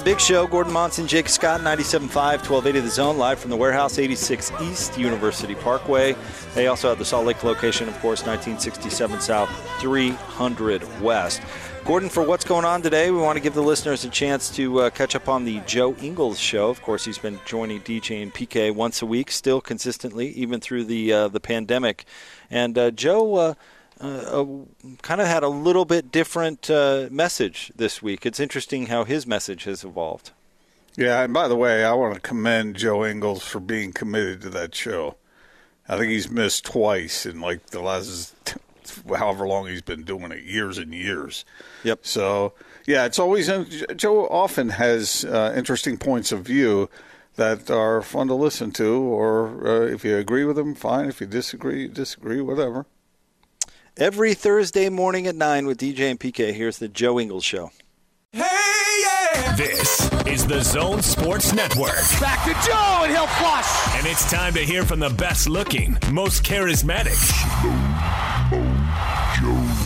the big show. Gordon Monson, Jake Scott, 97.5, 1280 The Zone, live from the warehouse, 86 East University Parkway. They also have the Salt Lake location, of course, 1967 South, 300 West. Gordon, for what's going on today, we want to give the listeners a chance to uh, catch up on the Joe Ingles show. Of course, he's been joining DJ and PK once a week, still consistently, even through the uh, the pandemic. And uh, Joe uh, kind of had a little bit different uh, message this week. It's interesting how his message has evolved. Yeah, and by the way, I want to commend Joe Ingles for being committed to that show. I think he's missed twice in like the last however long he's been doing it, years and years. Yep. So yeah, it's always Joe often has uh, interesting points of view that are fun to listen to. Or uh, if you agree with him, fine. If you disagree, disagree, whatever. Every Thursday morning at nine with DJ and PK. Here's the Joe Ingles Show. Hey, yeah! This is the Zone Sports Network. Back to Joe, and he'll flush. And it's time to hear from the best looking, most charismatic,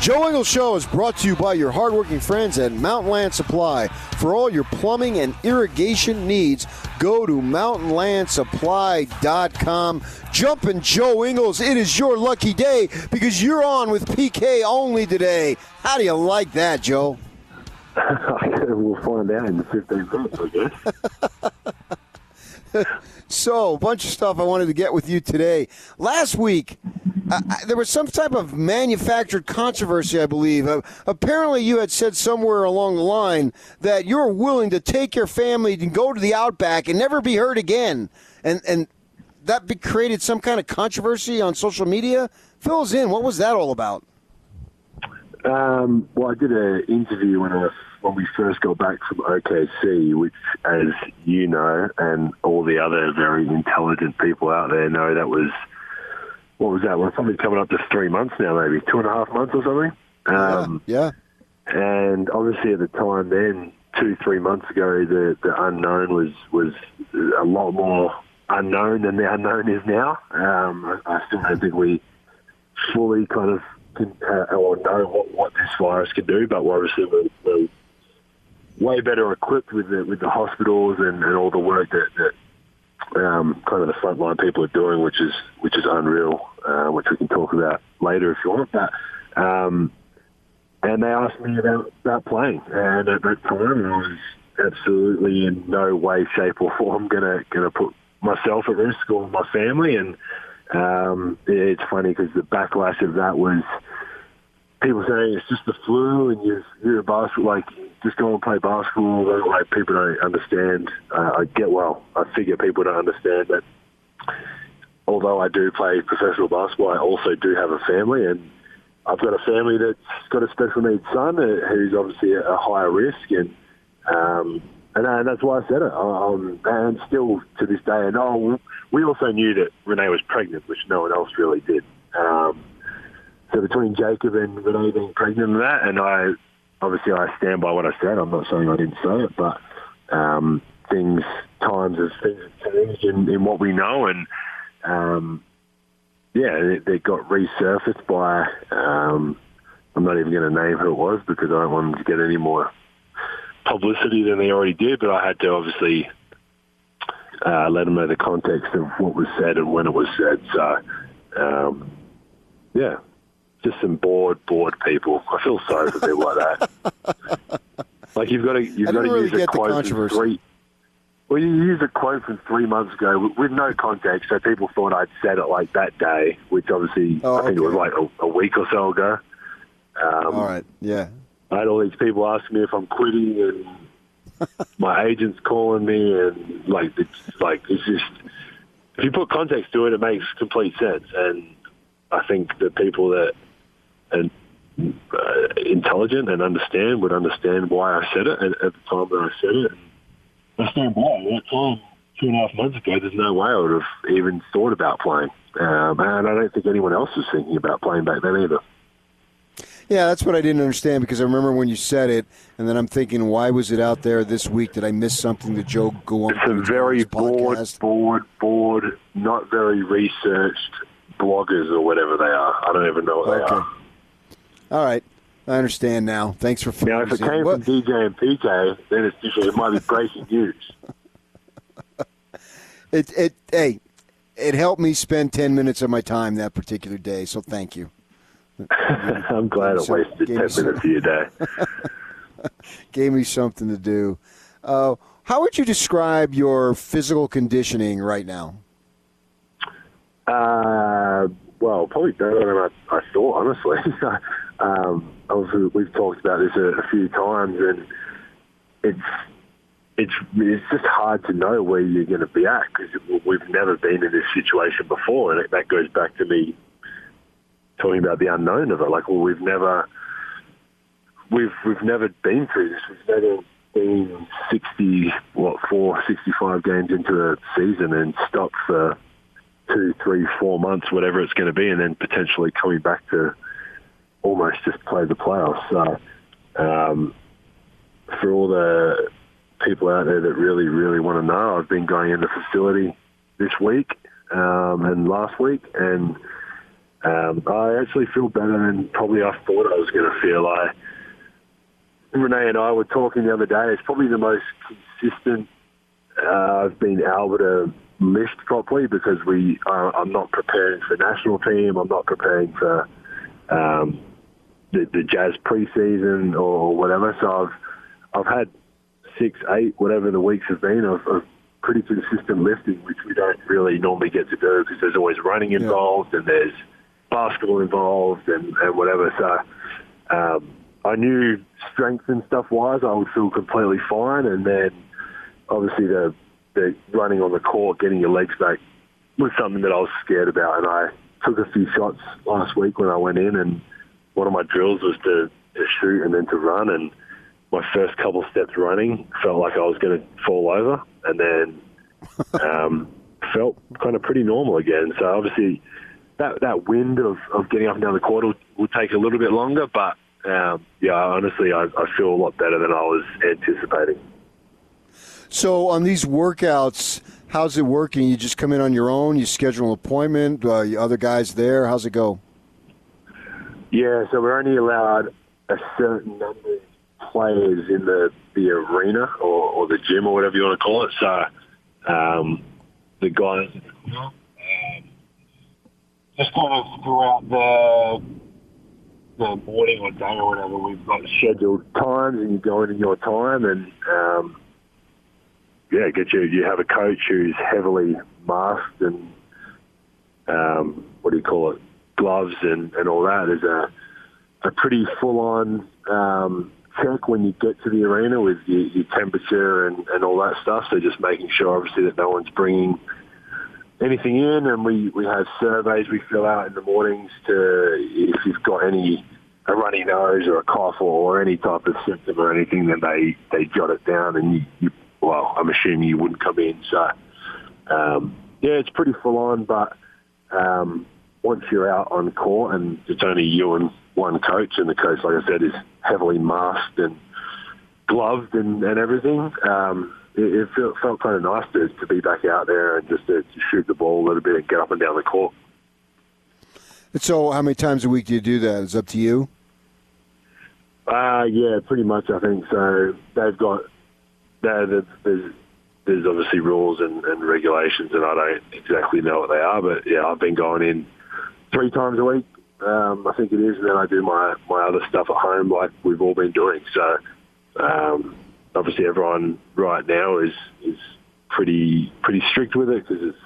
Joe Ingles Show is brought to you by your hardworking friends at Mountain Land Supply. For all your plumbing and irrigation needs, go to mountainlandsupply.com. Jumpin' Joe Ingles, it is your lucky day because you're on with PK only today. How do you like that, Joe? we'll find out in the 15 minutes, I guess. So, a bunch of stuff I wanted to get with you today. Last week, uh, there was some type of manufactured controversy, I believe. Uh, apparently, you had said somewhere along the line that you're willing to take your family and go to the outback and never be heard again. And, and that be, created some kind of controversy on social media. Fill us in. What was that all about? Um, well, I did an interview when I was, when we first got back from OKC, which, as you know, and all the other very intelligent people out there know, that was what was that? Well, something coming up to three months now, maybe two and a half months or something. Um, yeah. And obviously, at the time then, two three months ago, the the unknown was was a lot more unknown than the unknown is now. Um, I, I still don't think we fully kind of can, uh, or know what, what this virus can do, but obviously we're, we're way better equipped with the with the hospitals and, and all the work that, that um, kind of the frontline people are doing, which is which is unreal, uh, which we can talk about later if you want. But um, and they asked me about about playing, and at that time I was absolutely in no way, shape, or form gonna gonna put myself at risk or my family. And um, it's funny because the backlash of that was people saying it's just the flu and you're, you're a basketball, like, just go and play basketball. Like, people don't understand. Uh, I get well. I figure people don't understand that although I do play professional basketball, I also do have a family and I've got a family that's got a special needs son who's obviously a higher risk and um, and, uh, that's why I said it. Um, and still to this day, and oh, we also knew that Renee was pregnant, which no one else really did. Um, so between Jacob and Renee being pregnant and that, and I obviously I stand by what I said. I'm not saying I didn't say it, but um, things, times as things have changed in, in what we know, and um, yeah, they, they got resurfaced by. Um, I'm not even going to name who it was because I don't want them to get any more publicity than they already did. But I had to obviously uh, let them know the context of what was said and when it was said. So um, yeah, just some bored, bored people. I feel sorry for people like that. like you've got to, you've I got to really use a quote controversy. three. Well, you used a quote from three months ago with, with no context, so people thought I'd said it like that day, which obviously Oh, I think it was like a, a week or so ago. Um, All right. Yeah. I had all these people asking me if I'm quitting, and my agent's calling me, and like it's like it's just if you put context to it, it makes complete sense. And I think the people that and uh, intelligent and understand would understand why I said it at, at the time that I said it. And I stand by that time, two and a half months ago, there's no way I would have even thought about playing. Um, and I don't think anyone else was thinking about playing back then either. Yeah, that's what I didn't understand because I remember when you said it, and then I'm thinking, why was it out there this week? Did I miss something that Joe go on? It's a very bored, bored, bored, not very researched bloggers or whatever they are. I don't even know what they are. All right, I understand now. Thanks for Now, if it came in. from DJ and PK, then it's different. It might be breaking news. It, it, hey, it helped me spend ten minutes of my time that particular day. So thank you. I'm glad it So, wasted gave 10 minutes of your day. Gave me something to do. Uh, how would you describe your physical conditioning right now? Uh, well, probably better than I, I thought, honestly. Um, obviously, we've talked about this a, a few times, and it's it's it's just hard to know where you're going to be at because we've never been in this situation before, and it, that goes back to me talking about the unknown of it. Like, well, we've never we've we've never been through this. We've never been 60, what, four, 65 games into a season and stopped for two, three, four months, whatever it's going to be, and then potentially coming back to almost just play the playoffs. So, um, for all the people out there that really, really want to know, I've been going in the facility this week um, and last week, and um, I actually feel better than probably I thought I was going to feel. I Renee and I were talking the other day. It's probably the most consistent uh, I've been able to lift properly because we. Uh, I'm not preparing for national team. I'm not preparing for um, the, the Jazz preseason or whatever. So I've I've had six, eight, whatever the weeks have been of, of pretty consistent lifting, which we don't really normally get to do because there's always running involved and there's basketball involved and, and whatever. So um, I knew strength and stuff wise, I would feel completely fine. And then obviously the the running on the court, getting your legs back, was something that I was scared about. And I took a few shots last week when I went in, and one of my drills was to, to shoot and then to run. And my first couple steps running felt like I was going to fall over, and then um, felt kind of pretty normal again. So obviously that that wind of, of getting up and down the court will, will take a little bit longer, but um, yeah, honestly, I, I feel a lot better than I was anticipating. So on these workouts, how's it working? You just come in on your own. You schedule an appointment. Uh, other guys there. How's it go? Yeah, so we're only allowed a certain number of players in the, the arena or, or the gym or whatever you want to call it. So um, the guys um, just kind of throughout the the morning or day or whatever, we've got scheduled times, and you go in your time, and um, yeah, get you. You have a coach who's heavily masked and um, what do you call it, gloves and, and all that. There's a a pretty full on um, check when you get to the arena with your, your temperature and, and all that stuff. So just making sure, obviously, that no one's bringing anything in, and we, we have surveys we fill out in the mornings to if you've got any a runny nose or a cough or, or any type of symptom or anything, then they, they jot it down, and you, you well, I'm assuming you wouldn't come in. So um, yeah, it's pretty full on, but um, once you're out on court and it's only you and one coach, and the coach, like I said, is heavily masked and gloved and, and everything. Um, it, it felt, felt kind of nice to, to be back out there and just to, to shoot the ball a little bit and get up and down the court. And So how many times a week do you do that? It's up to you. Uh, yeah, pretty much. I think so. They've got there- there's there's obviously rules and, and regulations, and I don't exactly know what they are. But yeah, I've been going in three times a week. Um, I think it is, and then I do my my other stuff at home, like we've all been doing. So um, obviously, everyone right now is is pretty pretty strict with it because it's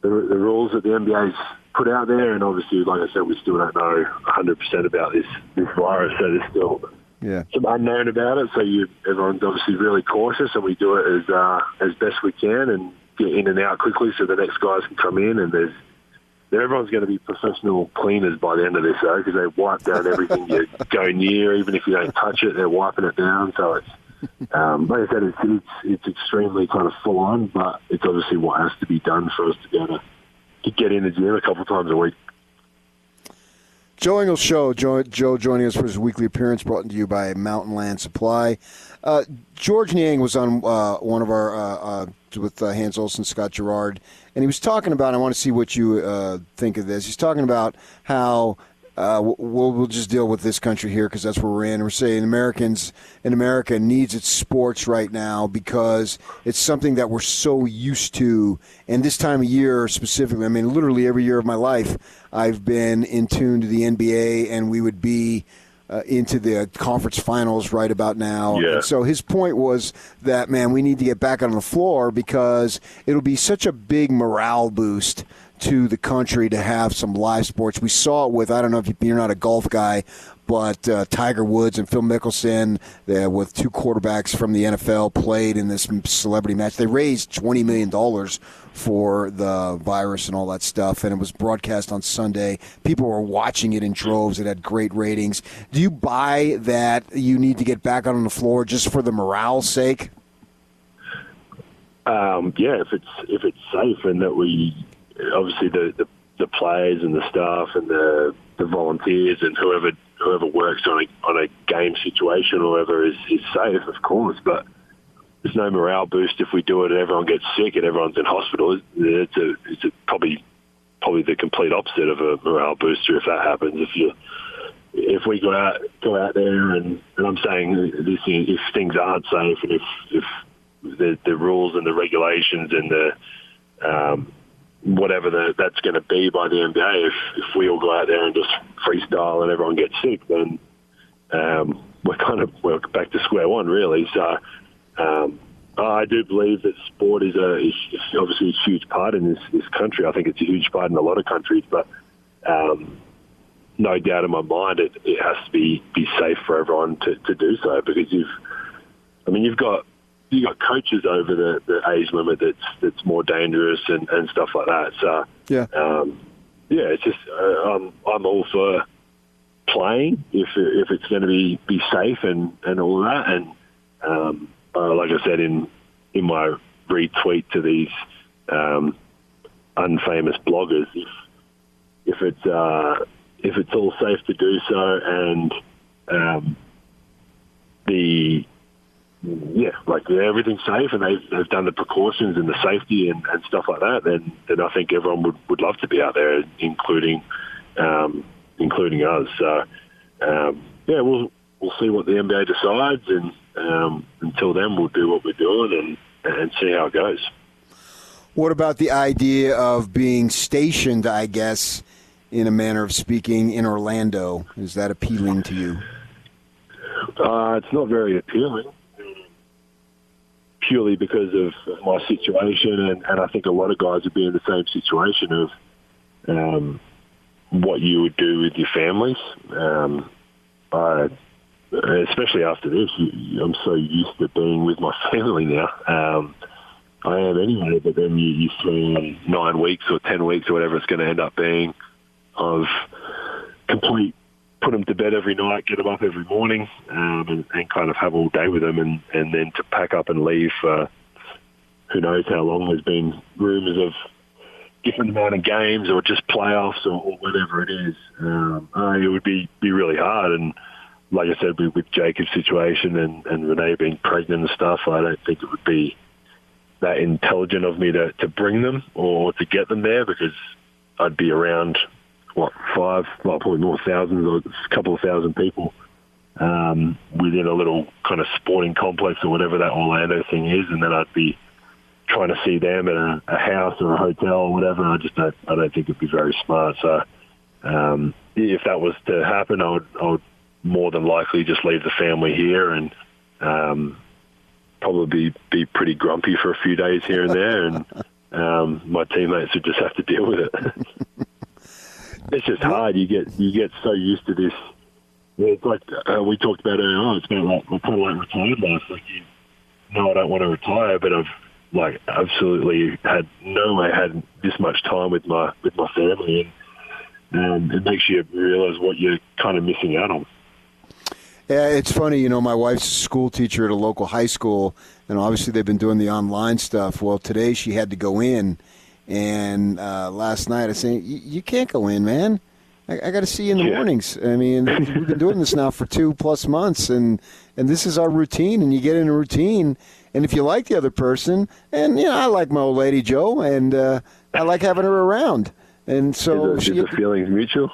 the, the rules that the NBA's put out there, and obviously, like I said, we still don't know 100% about this this virus, so there's still Yeah. some unknown about it. So you, everyone's obviously really cautious, and we do it as uh, as best we can and get in and out quickly, so the next guys can come in. And there's there everyone's going to be professional cleaners by the end of this, though, because they wipe down everything you go near, even if you don't touch it, they're wiping it down. So it's um, like I said, it's, it's it's extremely kind of full on, but it's obviously what has to be done for us to be able to, to get in the gym a couple times a week. Joe Ingles Show. Joe, Joe joining us for his weekly appearance, brought to you by Mountain Land Supply. Uh, George Niang was on uh, one of our uh, uh, with uh, Hans Olsen, Scott Garrard, and he was talking about. I want to see what you uh, think of this. He's talking about how uh, we'll, we'll just deal with this country here because that's where we're in. We're saying Americans in America needs its sports right now because it's something that we're so used to. And this time of year specifically, I mean, literally every year of my life, I've been in tune to the NBA, and we would be. Uh, into the conference finals right about now. Yeah. And so his point was that, man, we need to get back on the floor because it'll be such a big morale boost to the country to have some live sports. We saw it with, I don't know if you're not a golf guy, but uh, Tiger Woods and Phil Mickelson, uh, with two quarterbacks from the NFL, played in this celebrity match. They raised $20 million for the virus and all that stuff, and it was broadcast on Sunday. People were watching it in droves. It had great ratings. Do you buy that you need to get back on the floor just for the morale's sake? Um, yeah, if it's if it's safe and that we obviously the, the, the players and the staff and the the volunteers and whoever whoever works on a on a game situation or whatever is, is safe, of course. But there's no morale boost if we do it and everyone gets sick and everyone's in hospital. It's a it's a, probably probably the complete opposite of a morale booster if that happens. If you if we go out go out there and, and I'm saying this if things aren't safe and if if the, the rules and the regulations and the um, whatever the, that's going to be by the NBA, if, if we all go out there and just freestyle and everyone gets sick, then um, we're kind of we're back to square one, really. So um, I do believe that sport is a is obviously a huge part in this this country. I think it's a huge part in a lot of countries, but um, no doubt in my mind it, it has to be be safe for everyone to, to do so because you've I mean you've got you got coaches over the, the age limit that's that's more dangerous and, and stuff like that. So Yeah. um, yeah, it's just uh, I'm I'm all for playing if if it's going to be be safe and and all that. And um, uh, like I said in in my retweet to these um, unfamous bloggers, if if it's uh, if it's all safe to do so and um, the yeah, like yeah, everything's safe and they've, they've done the precautions and the safety and, and stuff like that, then then I think everyone would, would love to be out there, including um, including us. So um, yeah, we'll we'll see what the NBA decides, and um, until then, we'll do what we're doing and and see how it goes. What about the idea of being stationed, I guess, in a manner of speaking, in Orlando? Is that appealing to you? Uh, it's not very appealing, purely because of my situation, and, and I think a lot of guys would be in the same situation of um, what you would do with your families. Um, I, especially after this, I'm so used to being with my family now. Um, I am anyway, but then you, you nine weeks or ten weeks or whatever it's going to end up being of complete put them to bed every night, get them up every morning, um, and, and kind of have all day with them, and, and then to pack up and leave for who knows how long. There's been rumours of different amount of games or just playoffs or, or whatever it is. Um, uh, it would be, be really hard. And like I said, with, with Jacob's situation and, and Renee being pregnant and stuff, I don't think it would be that intelligent of me to, to bring them or to get them there because I'd be around what five, well, probably more thousands or a couple of thousand people um, within a little kind of sporting complex or whatever that Orlando thing is, and then I'd be trying to see them at a, a house or a hotel or whatever. I just don't, I don't think it'd be very smart. So um, if that was to happen, I would, I would more than likely just leave the family here and um, probably be, pretty grumpy for a few days here and there, and um, my teammates would just have to deal with it. it's just hard. You get you get so used to this. It's like uh, we talked about earlier on. It's been like we're kind of like retired life. Like you, no, I don't want to retire, but I've like absolutely had no way had this much time with my with my family, and um, it makes you realize what you're kind of missing out on. Yeah, it's funny. You know, my wife's a school teacher at a local high school, and obviously they've been doing the online stuff. Well, today she had to go in, and uh, last night I said, "You can't go in, man. I, I got to see you in the Yeah. mornings. I mean, we've been doing this now for two plus months, and and this is our routine. And you get in a routine, and if you like the other person, and you know, I like my old lady Joe, and uh, I like having her around, and so is, the, is the feelings mutual?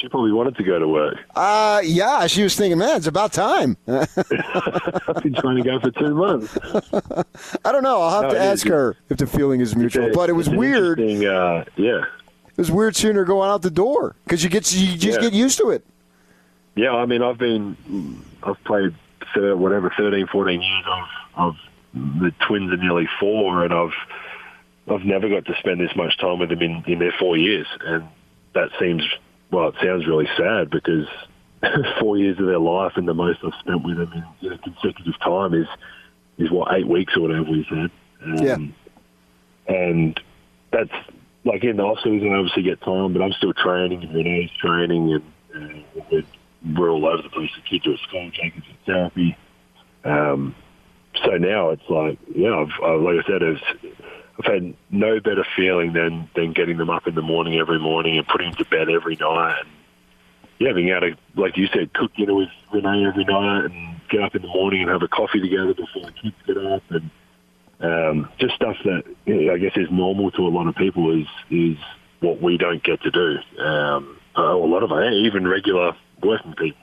She probably wanted to go to work. uh, yeah, she was thinking, man, it's about time. I've been trying to go for two months. I don't know. I'll have No, to ask her if the feeling is mutual. A- but it was weird. Uh, yeah, It was weird seeing her going out the door because you get you just Yeah. get used to it. yeah. I mean, I've been, I've played whatever 13, 14 years of of the twins are nearly four, and I've I've never got to spend this much time with them in in their four years, and that seems well, it sounds really sad because four years of their life and the most I've spent with them in, in consecutive time is is what eight weeks or whatever we said. Um, Yeah. and that's like in the off season, I obviously get time, but I'm still training and Renee's training, and uh, we're, we're all over the place. The kids are at school, Jacob's in therapy. Um, so now it's like, yeah, I've, i like I said, it's, I've had no better feeling than than getting them up in the morning every morning and putting them to bed every night. And, yeah, being able to, like you said, cook dinner with Renee every night and get up in the morning and have a coffee together before the kids get up and um, just stuff that you know, I guess is normal to a lot of people is is what we don't get to do. Um, a lot of even regular working people.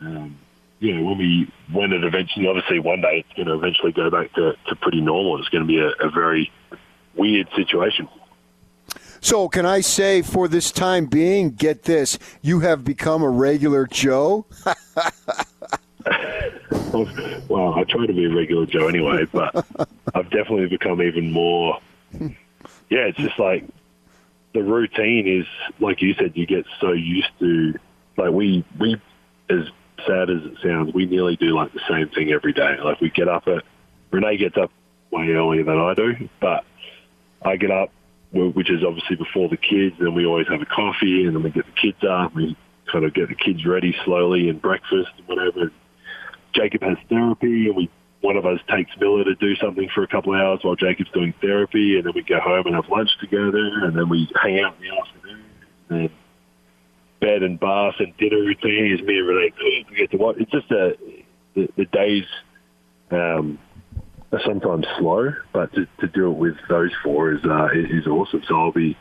Um, you know, when we when it eventually, obviously, one day it's going to eventually go back to, to pretty normal. It's going to be a, a very weird situation. So can I say for this time being, get this, you have become a regular Joe. well, I try to be a regular Joe anyway, but I've definitely become even more. Yeah, it's just like the routine is like you said. You get so used to like we we as sad as it sounds, we nearly do like the same thing every day. Like we get up at Renee gets up way earlier than I do, but I get up, which is obviously before the kids. Then we always have a coffee, and then we get the kids up. We kind of get the kids ready slowly and breakfast and whatever. Jacob has therapy, and we one of us takes Miller to do something for a couple of hours while Jacob's doing therapy, and then we go home and have lunch together, and then we hang out in the afternoon. And bed and bath and dinner routine is me and Renee. We get to watch. It's just a the, the days um, are sometimes slow, but to, to do it with those four is uh, is awesome. So I'll be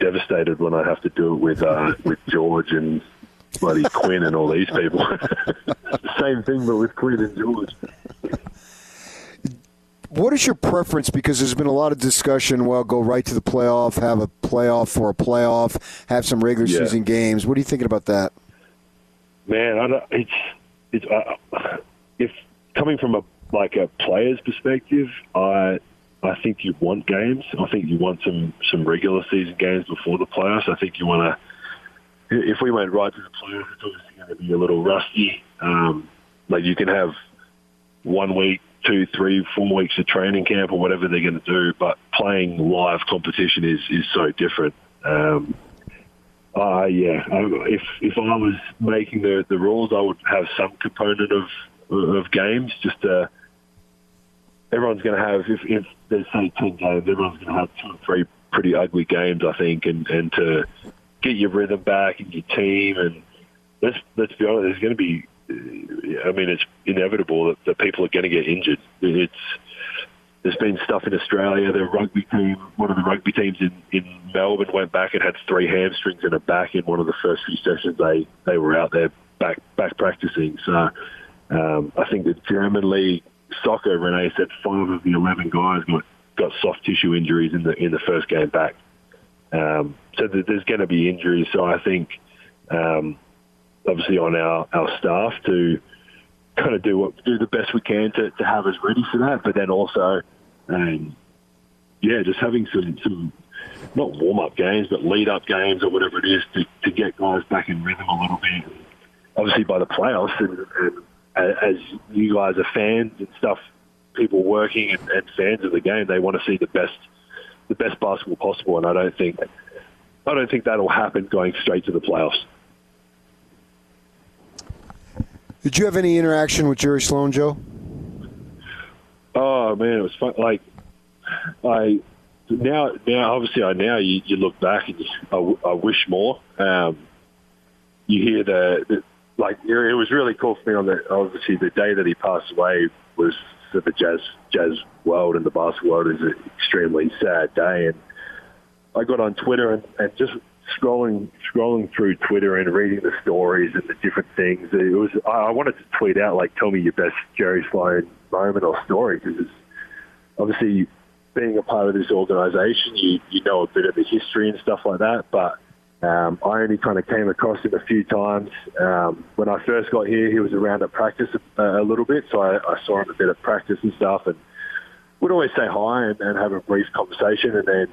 devastated when I have to do it with uh, with George and bloody Quin and all these people. Same thing, but with Quin and George. What is your preference? Because there's been a lot of discussion. Well, go right to the playoff, have a playoff for a playoff, have some regular Yeah. season games. What are you thinking about that? Man, I don't, it's it's uh, if coming from a like a player's perspective, I I think you want games. I think you want some some regular season games before the playoffs. I think you want to. If we went right to the playoffs, it's obviously going to be a little rusty. Um, like you can have one week, two, three, four weeks of training camp or whatever they're going to do, but playing live competition is is so different. Um, uh, yeah. If if I was making the, the rules, I would have some component of of games. Just uh, everyone's going to have if, if there's say ten games, everyone's going to have two or three pretty ugly games, I think, and and to get your rhythm back and your team. And let's let's be honest, there's going to be. I mean, it's inevitable that, that people are going to get injured. It's there's been stuff in Australia. The rugby team, one of the rugby teams in, in Melbourne, went back and had three hamstrings in a back in one of the first few sessions they, they were out there back back practicing. So um, I think the German league soccer, Renee said five of the eleven guys got got soft tissue injuries in the in the first game back. Um, so th- there's going to be injuries. So I think um, obviously on our, our staff to kind of do what do the best we can to, to have us ready for that. But then also, um, yeah, just having some some not warm up games, but lead up games or whatever it is to, to get guys back in rhythm a little bit. Obviously, by the playoffs, and, and as you guys are fans and stuff, people working and, and fans of the game, they want to see the best the best basketball possible, and I don't think I don't think that'll happen going straight to the playoffs. Did you have any interaction with Jerry Sloan, Joe? Oh man, it was fun. Like I now, now obviously, I now you, you look back and you, I, I wish more. Um, you hear the, the like it was really cool for me on the obviously the day that he passed away was for the jazz jazz world and the basketball world is an extremely sad day and I got on Twitter and, and just scrolling scrolling through Twitter and reading the stories and the different things. It was I wanted to tweet out like, tell me your best Jerry Sloan moment or story because obviously being a part of this organisation, you you know a bit of the history and stuff like that. But um, I only kind of came across him a few times. Um, when I first got here, he was around at practice a, a little bit, so I, I saw him a bit at practice and stuff, and would always say hi and, and have a brief conversation, and then.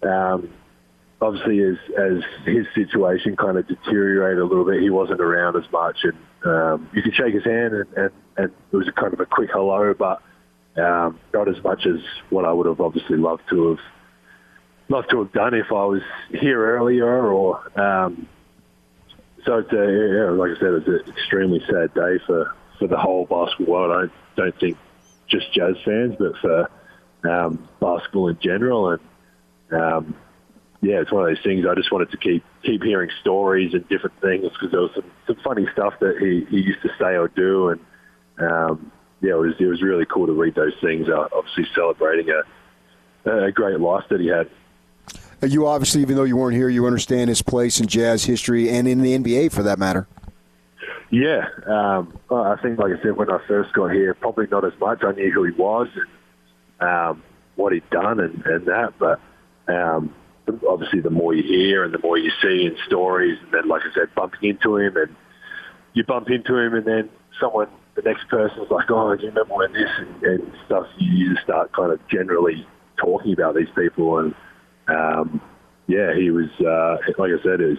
Um, obviously, as as his situation kind of deteriorated a little bit, he wasn't around as much, and um, you could shake his hand, and, and, and it was kind of a quick hello, but um, not as much as what I would have obviously loved to have loved to have done if I was here earlier. Or um, so it's a, yeah, like I said, it's an extremely sad day for, for the whole basketball world. I don't, don't think just Jazz fans, but for um, basketball in general. And um, yeah, it's one of those things. I just wanted to keep keep hearing stories and different things because there was some, some funny stuff that he, he used to say or do, and um, yeah, it was it was really cool to read those things. Uh, obviously, celebrating a a great life that he had. You obviously, even though you weren't here, you understand his place in jazz history and in the NBA for that matter. Yeah, um, I think, like I said, when I first got here, probably not as much. I knew who he was and um, what he'd done and, and that, but um, obviously, the more you hear and the more you see in stories, and then, like I said, bumping into him, and you bump into him, and then someone the next person's like, oh, do you remember when this and, and stuff? You just start kind of generally talking about these people, and um, yeah, he was uh, like I said, it was,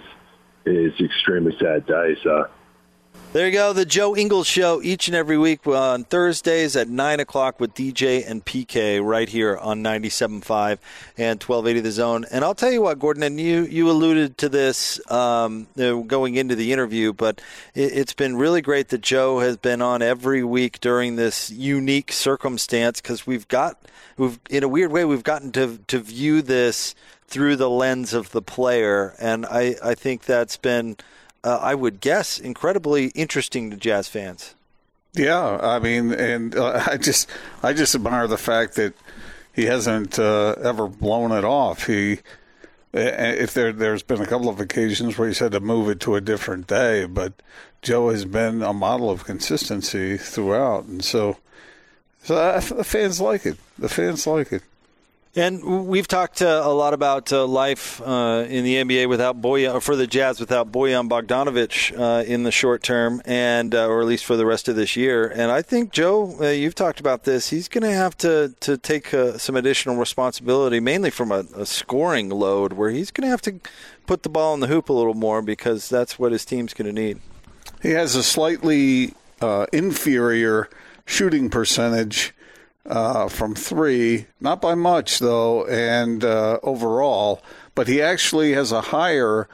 it was an extremely sad day. So there you go, the Joe Ingles Show each and every week on Thursdays at 9 o'clock with DJ and PK right here on 97.5 and 1280 The Zone. And I'll tell you what, Gordon, and you, you alluded to this um, going into the interview, but it, it's been really great that Joe has been on every week during this unique circumstance because we've got, we've in a weird way, we've gotten to, to view this through the lens of the player. And I, I think that's been – uh, I would guess, incredibly interesting to jazz fans. Yeah, I mean, and uh, I just I just admire the fact that he hasn't uh, ever blown it off. He if there there's been a couple of occasions where he's had to move it to a different day, but Joe has been a model of consistency throughout, and so so uh, the fans like it. The fans like it. And we've talked uh, a lot about uh, life uh, in the NBA without Bojan, for the Jazz without Bojan Bogdanovic uh, in the short term, and uh, or at least for the rest of this year. And I think Joe, uh, you've talked about this. He's going to have to to take some additional responsibility, mainly from a, a scoring load, where he's going to have to put the ball in the hoop a little more because that's what his team's going to need. He has a slightly inferior shooting percentage uh, from three, not by much though, and uh, overall, but he actually has a higher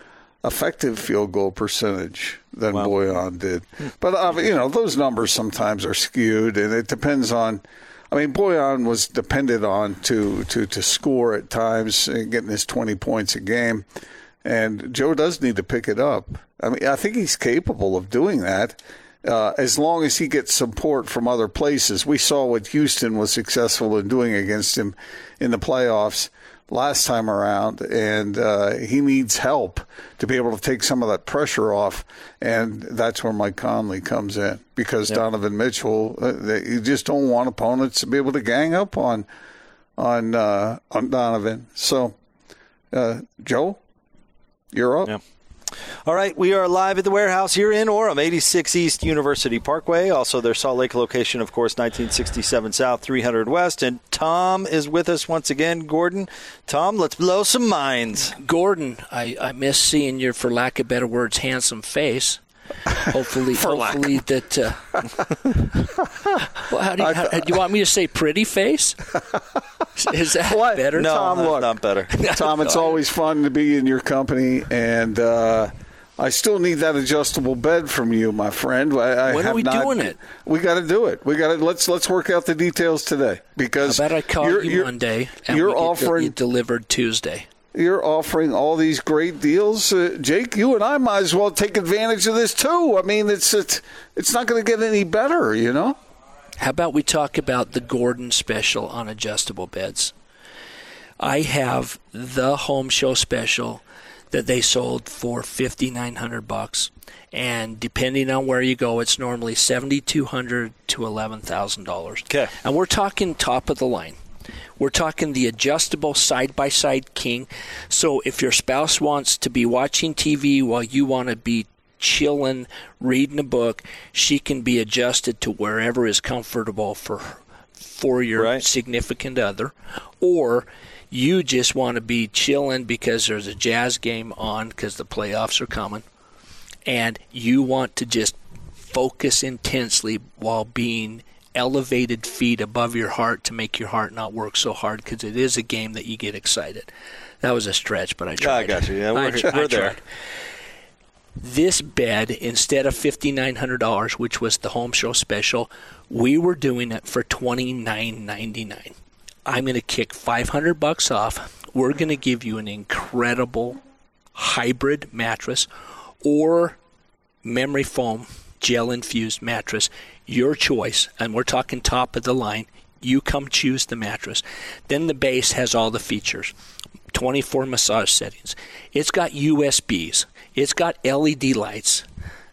effective field goal percentage than wow. Bojan did. But uh, you know, those numbers sometimes are skewed, and it depends on. I mean, Bojan was depended on to to to score at times, getting his twenty points a game, and Joe does need to pick it up. I mean, I think he's capable of doing that uh, as long as he gets support from other places. We saw what Houston was successful in doing against him in the playoffs last time around, and uh, he needs help to be able to take some of that pressure off. And that's where Mike Conley comes in because yep. Donovan Mitchell, uh, you just don't want opponents to be able to gang up on on uh, on Donovan. So, uh, Joe, you're up. Yeah. All right, we are live at the warehouse here in Orem, 86 East University Parkway. Also, their Salt Lake location, of course, 1967 South, 300 West. And Tom is with us once again. Gordon, Tom, let's blow some minds. Gordon, I, I miss seeing your, for lack of better words, handsome face. Hopefully, hopefully that. Uh, well, how do you, how, do you want me to say pretty face? Is that What? better? No, Tom, look. not better. Tom, it's always fun to be in your company, and uh, I still need that adjustable bed from you, my friend. I, I When are we not- doing it? We got to do it. We got to let's let's work out the details today because How about I call you're, you you're- Monday and you're we get the- offering delivered Tuesday? You're offering all these great deals, uh, Jake. You and I might as well take advantage of this too. I mean, it's it's, it's not going to get any better, you know. How about we talk about the Gordon special on adjustable beds? I have the home show special that they sold for fifty nine hundred bucks, and depending on where you go, it's normally seventy two hundred to eleven thousand dollars. Okay. and we're talking top of the line. We're talking the adjustable side by side king. So if your spouse wants to be watching TV while you want to be chilling, reading a book, she can be adjusted to wherever is comfortable for for your Right. significant other, or you just want to be chilling because there's a jazz game on because the playoffs are coming, and you want to just focus intensely while being elevated feet above your heart to make your heart not work so hard because it is a game that you get excited. That was a stretch, but I tried. I got you. Yeah, I we're- I we're there. tried. This bed, instead of fifty nine hundred dollars, which was the home show special, we were doing it for twenty nine ninety nine. I'm going to kick five hundred bucks off. We're going to give you an incredible hybrid mattress or memory foam gel infused mattress, your choice, and we're talking top of the line. You come choose the mattress. Then the base has all the features 24 massage settings. It's got USBs, it's got LED lights.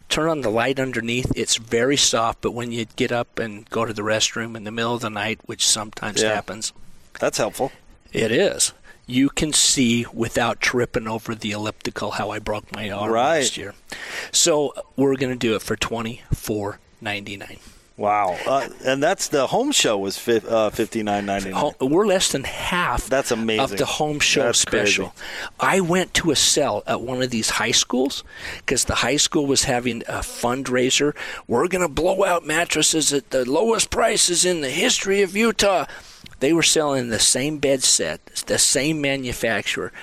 Turn on the light underneath. It's very soft, but when you get up and go to the restroom in the middle of the night, which sometimes Yeah. happens, That's helpful. it is. You can see without tripping over the elliptical how I broke my arm Right. last year. So we're going to do it for twenty four ninety nine. Wow. Uh, and that's the home show was fi- uh, 59.99. We're less than half. That's amazing. Of the home show That's special. crazy. I went to a cell at one of these high schools because the high school was having a fundraiser. We're going to blow out mattresses at the lowest prices in the history of Utah. They were selling the same bed set, the same manufacturer,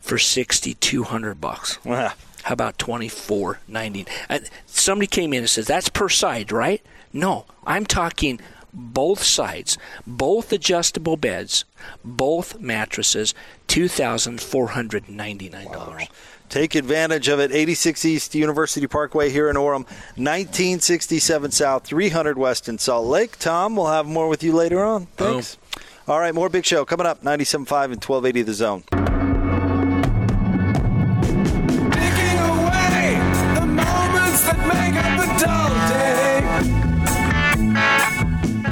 for sixty two hundred bucks. Wow. How about twenty four ninety? And somebody came in and says that's per side, right? No, I'm talking both sides, both adjustable beds, both mattresses, two thousand four hundred ninety nine dollars. Take advantage of it. 86 East University Parkway here in Orem, 1967 South, 300 West in Salt Lake. Tom, we'll have more with you later on. Thanks. All right, more Big Show coming up, 97.5 and 1280 The Zone.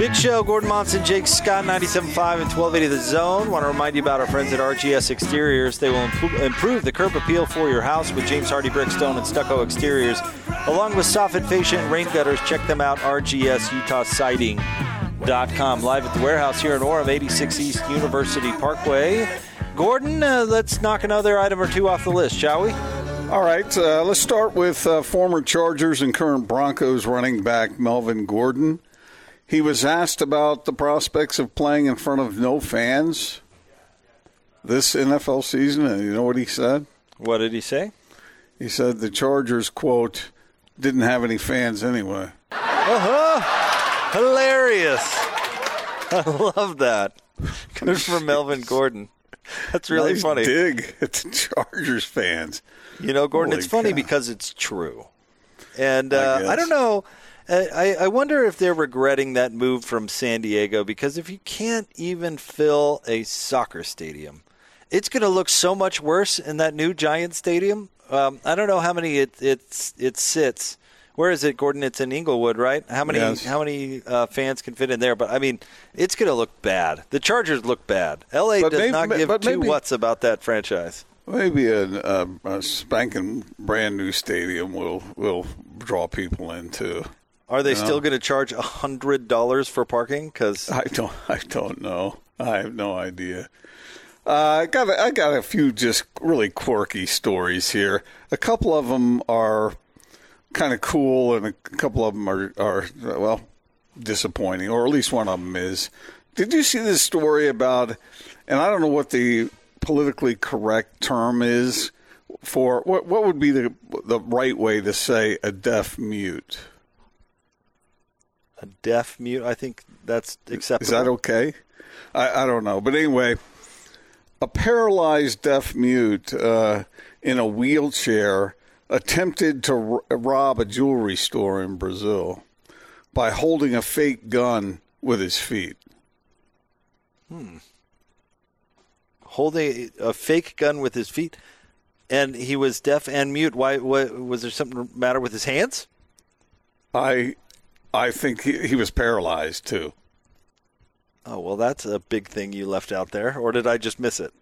Big Show, Gordon Monson, Jake Scott, 97.5 and 1280 The Zone. Want to remind you about our friends at RGS Exteriors. They will impro- improve the curb appeal for your house with James Hardie Brickstone and Stucco Exteriors, along with soffit, fascia, and rain gutters. Check them out, rgsutahsiding.com. Live at the warehouse here in Orem, 86 East University Parkway. Gordon, uh, let's knock another item or two off the list, shall we? All right, uh, let's start with uh, former Chargers and current Broncos running back Melvin Gordon. He was asked about the prospects of playing in front of no fans this NFL season, and you know what he said? What did he say? He said the Chargers, quote, didn't have any fans anyway. Uh-huh. Hilarious. I love that. Good for Melvin Gordon. That's really nice funny. dig at the Chargers fans. You know, Gordon, Holy it's funny cow. because it's true. And I uh, I, guess. don't know. I, I wonder if they're regretting that move from San Diego because if you can't even fill a soccer stadium, it's going to look so much worse in that new Giant Stadium. Um, I don't know how many it it, it sits. Where is it, Gordon? It's in Inglewood, right? How many Yes. how many uh, fans can fit in there? But I mean, it's going to look bad. The Chargers look bad. LA But does maybe- not give two maybe- whats about that franchise. maybe a, a, a spanking brand new stadium will will draw people into. Are they still going to charge hundred dollars for parking? Because I don't. I don't know. I have no idea. Uh, I got. A, I got a few just really quirky stories here. A couple of them are kind of cool, and a couple of them are are well disappointing, or at least one of them is. Did you see this story about? And I don't know what the politically correct term is for what. What would be the the right way to say a deaf mute? A deaf mute, I think that's acceptable. Is that okay? I, I don't know. But anyway, a paralyzed deaf mute uh, in a wheelchair attempted to r- rob a jewelry store in Brazil by holding a fake gun with his feet. Hmm. Holding a fake gun with his feet, and he was deaf and mute. Why? What, was there something matter with his hands? I, I think he, he was paralyzed too. Oh well, that's a big thing you left out there, or did I just miss it?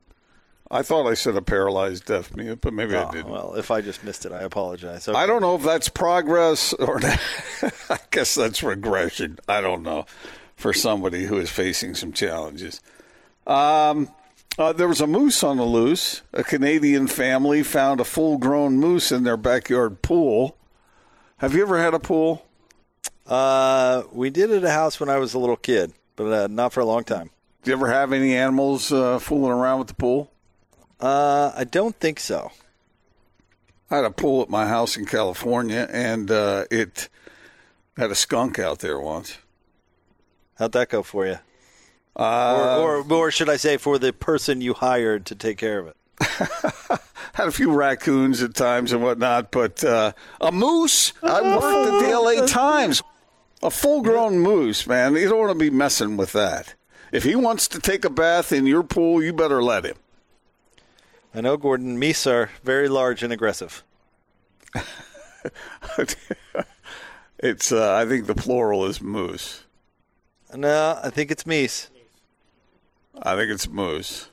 I thought I said a paralyzed deaf mute, but maybe I Oh, didn't. well, if I just missed it, I apologize. Okay. I don't know if that's progress or not. I guess that's regression. I don't know for somebody who is facing some challenges. Um, uh, there was a moose on the loose. A Canadian family found a full grown moose in their backyard pool. Have you ever had a pool? Uh, we did it at a house when I was a little kid, but uh, not for a long time. Do you ever have any animals uh, fooling around with the pool? Uh, I don't think so. I had a pool at my house in California, and uh, it had a skunk out there once. How'd that go for you? Uh, or, or, or should I say, for the person you hired to take care of it? had a few raccoons at times and whatnot, but uh, a moose. I worked at the LA Times. A full-grown moose, man. You don't want to be messing with that. If he wants to take a bath in your pool, you better let him. I know, Gordon. Meese are very large and aggressive. it's. Uh, I think the plural is moose. No, I think it's Meese. I think it's moose.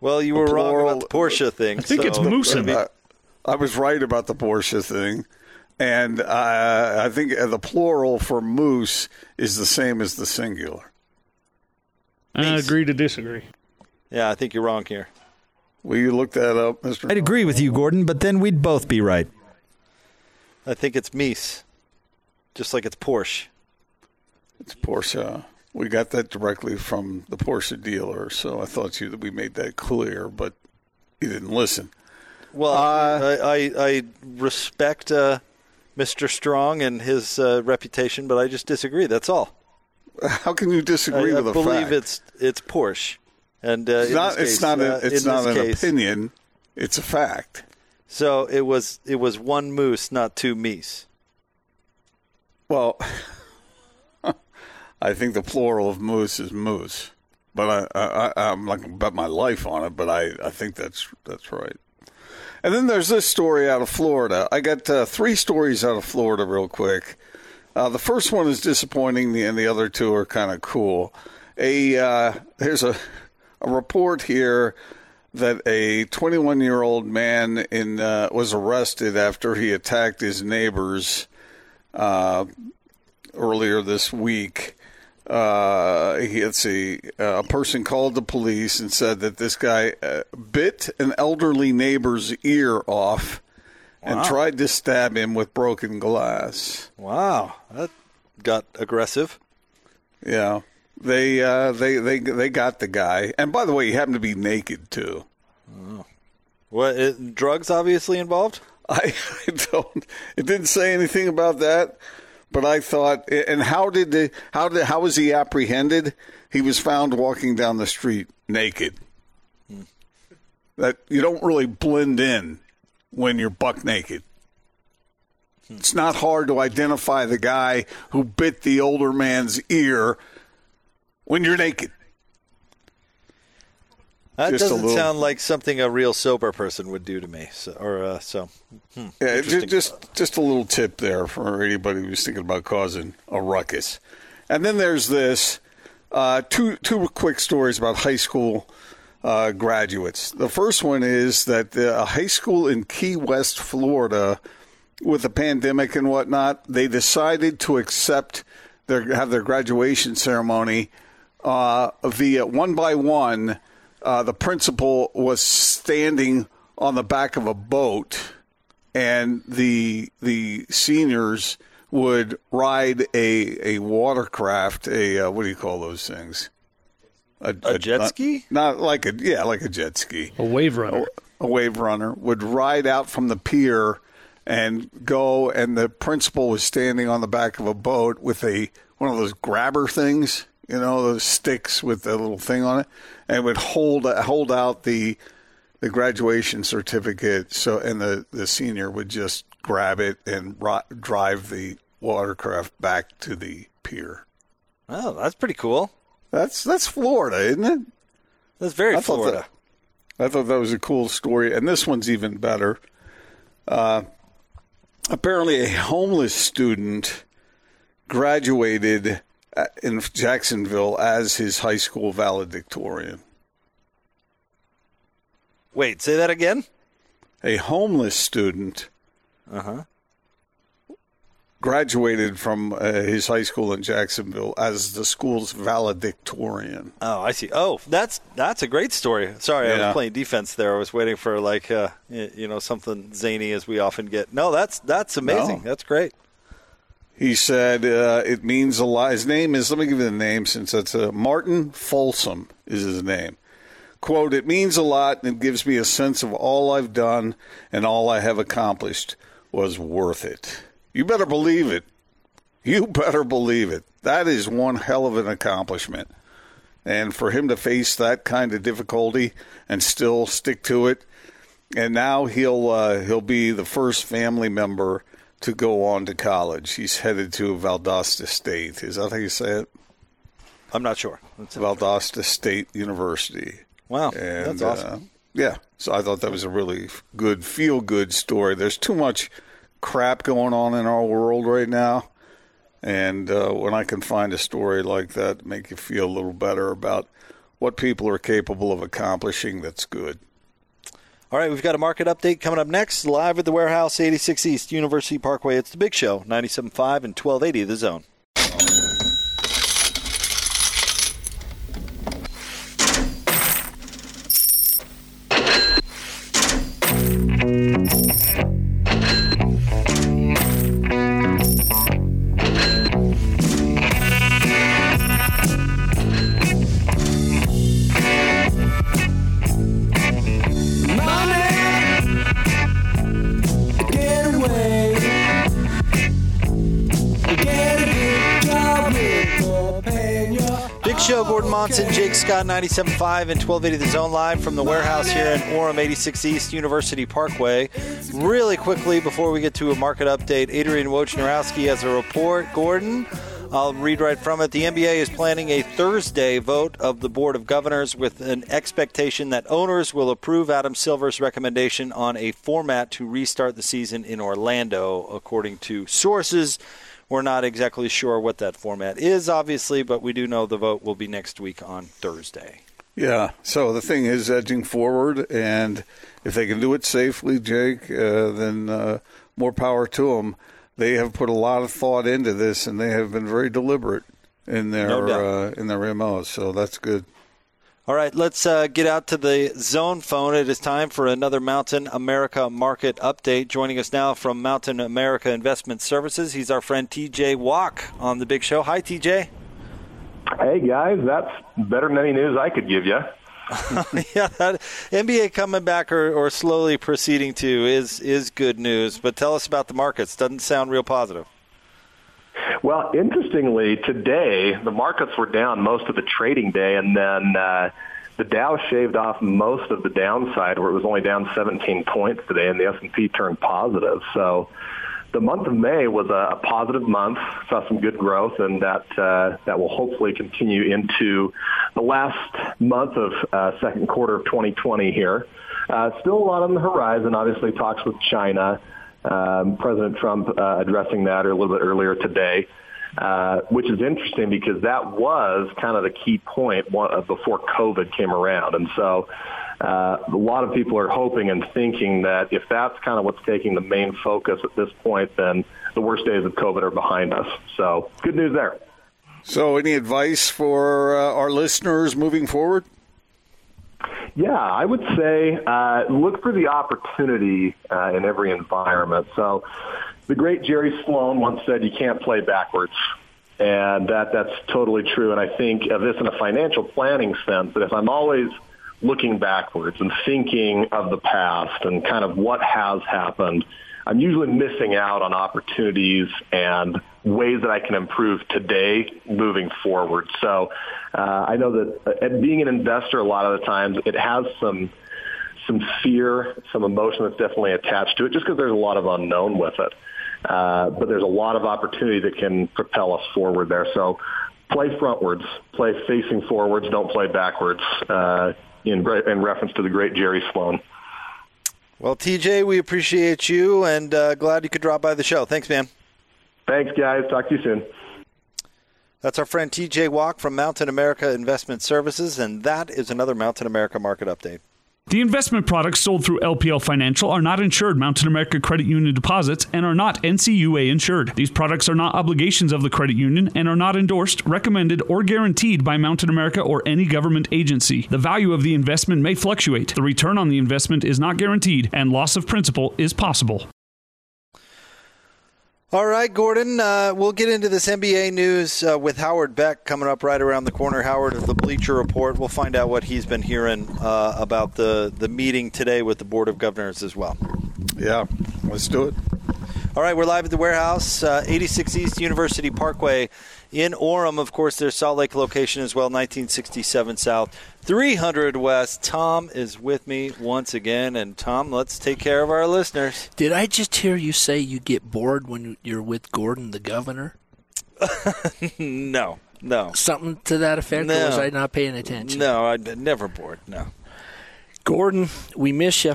Well, you were wrong about the Porsche thing. I think so- it's moose. I, I was right about the Porsche thing, and uh, I think the plural for moose is the same as the singular. I agree to disagree. Yeah, I think you're wrong here. Will you look that up, Mister? I'd agree with you, Gordon, but then we'd both be right. I think it's Meese, just like it's Porsche. It's Porsche. We got that directly from the Porsche dealer, so I thought you that we made that clear, but you didn't listen. Well, Uh, I, I, I respect uh, Mr. Strong and his uh, reputation, but I just disagree. That's all. How can you disagree I with a fact? I believe it's it's Porsche, and uh, it's not. It's case, not. uh, A, it's not an case- opinion. It's a fact. So it was it was one moose, not two meese. Well, I think the plural of moose is moose, but I, I, I I'm not gonna bet my life on it. But I, I think that's that's right. And then there's this story out of Florida. I got uh, three stories out of Florida real quick. Uh, the first one is disappointing, and the other two are kind of cool. A uh, there's a a report here that a 21 year old man in uh, was arrested after he attacked his neighbors uh, earlier this week. Uh, he, let's see, uh, a person called the police and said that this guy uh, bit an elderly neighbor's ear off and tried to stab him with broken glass. Wow, that got aggressive. Yeah, they uh, they they they got the guy, and by the way, he happened to be naked too. What it, drugs obviously involved? I, I don't. It didn't say anything about that, but I thought. And how did the how did how was he apprehended? He was found walking down the street naked. That you don't really blend in when you're buck naked. It's not hard to identify the guy who bit the older man's ear when you're naked. That Just doesn't little- sound like something a real sober person would do to me. So, or uh, so. Yeah, ju- just just a little tip there for anybody who's thinking about causing a ruckus. And then there's this uh, two two quick stories about high school uh, graduates. The first one is that a high school in Key West, Florida, with the pandemic and whatnot, they decided to accept their have their graduation ceremony uh, via one by one. Uh, the principal was standing on the back of a boat, and the the seniors would ride a a watercraft, a uh, what do you call those things? A jet ski? Not like a yeah, like a jet ski. A wave runner. A wave runner would ride out from the pier and go, and the principal was standing on the back of a boat with a one of those grabber things, you know, those sticks with the little thing on it, and would hold hold out the the graduation certificate. So, and the the senior would just grab it and ri- drive the watercraft back to the pier. Oh, that's pretty cool. That's that's Florida, isn't it? That's very I thought Florida. that- I thought that was a cool story, and this one's even better. Uh, apparently, a homeless student graduated at- in Jacksonville as his high school valedictorian. Wait, say that again? A homeless student Uh huh. graduated from uh, his high school in Jacksonville as the school's valedictorian. Oh, I see. Oh, that's that's a great story. Sorry, I was playing defense there. I was waiting for like uh, you know something zany as we often get. No, that's that's amazing. No. That's great. He said uh, it means a lot. His name is, let me give you the name since it's uh, Martin Folsom is his name. Quote, it means a lot and it gives me a sense of all I've done and all I have accomplished was worth it. You better believe it. You better believe it. That is one hell of an accomplishment. And for him to face that kind of difficulty and still stick to it, and now he'll uh, he'll be the first family member to go on to college. He's headed to Valdosta State. Is that how you say it? I'm not sure. That's Valdosta State University. Wow, And, that's awesome. uh, yeah, so I thought that was a really good, feel good story. There's too much crap going on in our world right now. And uh, when I can find a story like that, make you feel a little better about what people are capable of accomplishing, that's good. All right, we've got a market update coming up next, live at the warehouse, 86 East University Parkway. It's the Big Show, 97.5 and 1280 The Zone. Scott, 97.5 and 1280 The Zone live from the warehouse here in Orem, 86 East University Parkway. Really quickly, before we get to a market update, Adrian Wojnarowski has a report. Gordon, I'll read right from it. The NBA is planning a Thursday vote of the Board of Governors with an expectation that owners will approve Adam Silver's recommendation on a format to restart the season in Orlando, according to sources. We're not exactly sure what that format is, obviously, but we do know the vote will be next week on Thursday. Yeah. So the thing is edging forward, and if they can do it safely, Jake, uh, then uh, more power to them. They have put a lot of thought into this, and they have been very deliberate in their No uh, in their MOs. So that's good. All right, let's uh, get out to the zone phone. It is time for another Mountain America market update. Joining us now from Mountain America Investment Services, he's our friend TJ Walk on the Big Show. Hi, TJ. Hey guys, that's better than any news I could give you. yeah, that NBA coming back or, or slowly proceeding to is is good news. But tell us about the markets. Doesn't sound real positive. Well, interestingly, today the markets were down most of the trading day, and then uh, the Dow shaved off most of the downside, where it was only down 17 points today, and the S&P turned positive. So the month of May was a, a positive month, saw some good growth, and that uh, that will hopefully continue into the last month of uh, second quarter of 2020 here. Uh, still a lot on the horizon. Obviously, talks with China. Um, President Trump uh, addressing that a little bit earlier today. uh, which is interesting because that was kind of the key point uh, before COVID came around. And so uh, a lot of people are hoping and thinking that if that's kind of what's taking the main focus at this point, then the worst days of COVID are behind us. So good news there. So, any advice for uh, our listeners moving forward? Yeah, I would say uh, look for the opportunity uh, in every environment. So, the great Jerry Sloan once said, "You can't play backwards," and that that's totally true. And I think of this in a financial planning sense. That if I'm always looking backwards and thinking of the past and kind of what has happened, I'm usually missing out on opportunities and ways that I can improve today moving forward. So uh, I know that uh, being an investor, a lot of the times it has some some fear, some emotion that's definitely attached to it, just because there's a lot of unknown with it. Uh, but there's a lot of opportunity that can propel us forward there. So play frontwards, play facing forwards, don't play backwards. Uh, in, in reference to the great Jerry Sloan. Well, TJ, we appreciate you and uh, glad you could drop by the show. Thanks, man. Thanks, guys. Talk to you soon. That's our friend TJ Walk from Mountain America Investment Services, and that is another Mountain America market update. The investment products sold through LPL Financial are not insured Mountain America Credit Union deposits and are not NCUA insured. These products are not obligations of the credit union and are not endorsed, recommended, or guaranteed by Mountain America or any government agency. The value of the investment may fluctuate. The return on the investment is not guaranteed, and loss of principal is possible. All right, Gordon. Uh, we'll get into this NBA news uh, with Howard Beck coming up right around the corner. Howard of the Bleacher Report. We'll find out what he's been hearing uh, about the the meeting today with the Board of Governors as well. Yeah, let's do it. All right, we're live at the warehouse, uh, 86 East University Parkway in Orem. Of course, their Salt Lake location as well, 1967 South, 300 West. Tom is with me once again. And Tom, let's take care of our listeners. Did I just hear you say you get bored when you're with Gordon, the governor? no, no. Something to that effect, No. or was I not paying attention? No, I'm never bored. No. Gordon, we miss you.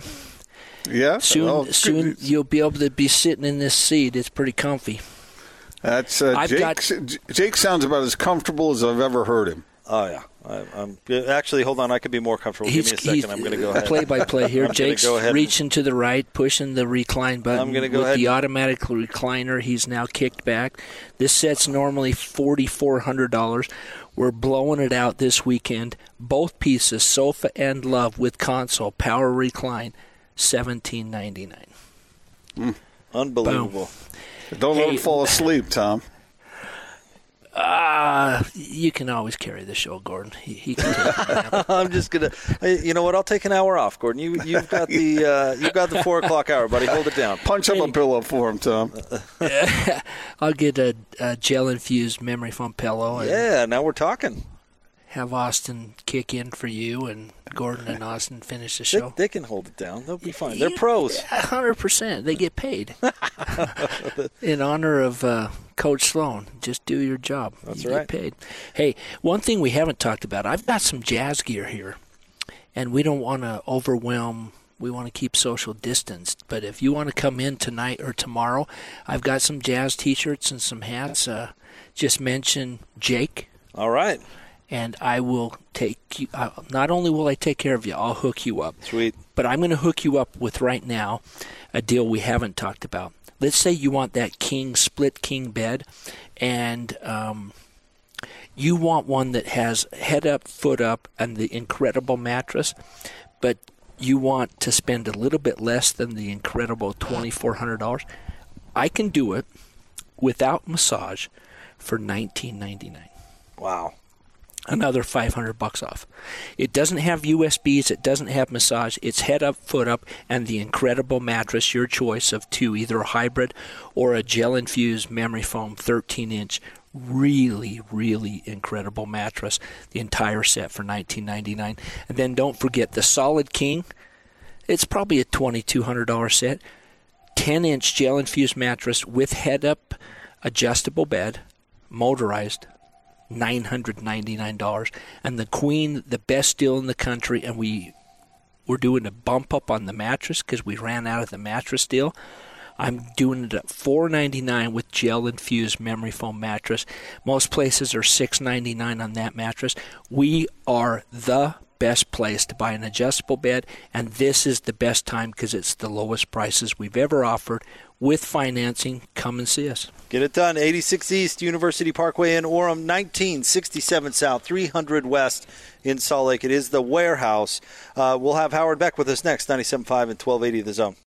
Yeah. Soon, well, soon you'll be able to be sitting in this seat. It's pretty comfy. That's uh, I've Jake. got- Jake sounds about as comfortable as I've ever heard him. Oh yeah. I, I'm actually. Hold on. I could be more comfortable. Give me a second. I'm going to go ahead. Play by play here. I'm Jake's go ahead and- reaching to the right, pushing the recline button. I'm gonna go with ahead the automatic recliner. He's now kicked back. This set's normally forty four hundred dollars. We're blowing it out this weekend. Both pieces, sofa and love with console, power recline, seventeen ninety nine. Unbelievable. Don't let him fall asleep, Tom. Ah, you can always carry the show, Gordon. He, he can take. I'm just gonna. hey, You know what? I'll take an hour off, Gordon. You you've got the uh, you've got the four o'clock hour, buddy. Hold it down. Punch up a pillow for him, Tom. I'll get a, a gel infused memory foam pillow and Yeah. Now we're talking. Have Austin kick in for you, and Gordon and Austin finish the show. they can hold it down. They'll be fine. They're pros. hundred percent. They get paid in honor of uh, Coach Sloan. Just do your job. That's you right. Get paid. Hey, one thing we haven't talked about. I've got some jazz gear here, and we don't want to overwhelm. We want to keep social distance. But if you want to come in tonight or tomorrow, I've got some jazz T-shirts and some hats. Uh, just mention Jake All right. And I will take you. Uh, not only will I take care of you, I'll hook you up. Sweet. But I'm going to hook you up with right now a deal we haven't talked about. Let's say you want that king split king bed, and um, you want one that has head up, foot up, and the incredible mattress, but you want to spend a little bit less than the incredible twenty four hundred dollars. I can do it without massage for nineteen ninety nine Wow. Another 500 bucks off. It doesn't have USBs, it doesn't have massage, it's head up, foot up, and the incredible mattress, your choice of two, either a hybrid or a gel infused memory foam 13 inch. Really, really incredible mattress. The entire set for 19.99, and then don't forget the Solid King. It's probably a $2,200 set. 10 inch gel infused mattress with head up, adjustable bed, motorized, $999 and the queen the best deal in the country and we we're doing a bump up on the mattress because we ran out of the mattress deal I'm doing it at $4.99 with gel infused memory foam mattress. Most places are $6.99 on that mattress. We are the best place to buy an adjustable bed, and this is the best time because it's the lowest prices we've ever offered with financing. Come and see us. Get it done. 86 East University Parkway in Orem, 1967 South, 300 West in Salt Lake. It is the warehouse. Uh, we'll have Howard Beck with us next, 97.5 and 1280 The Zone.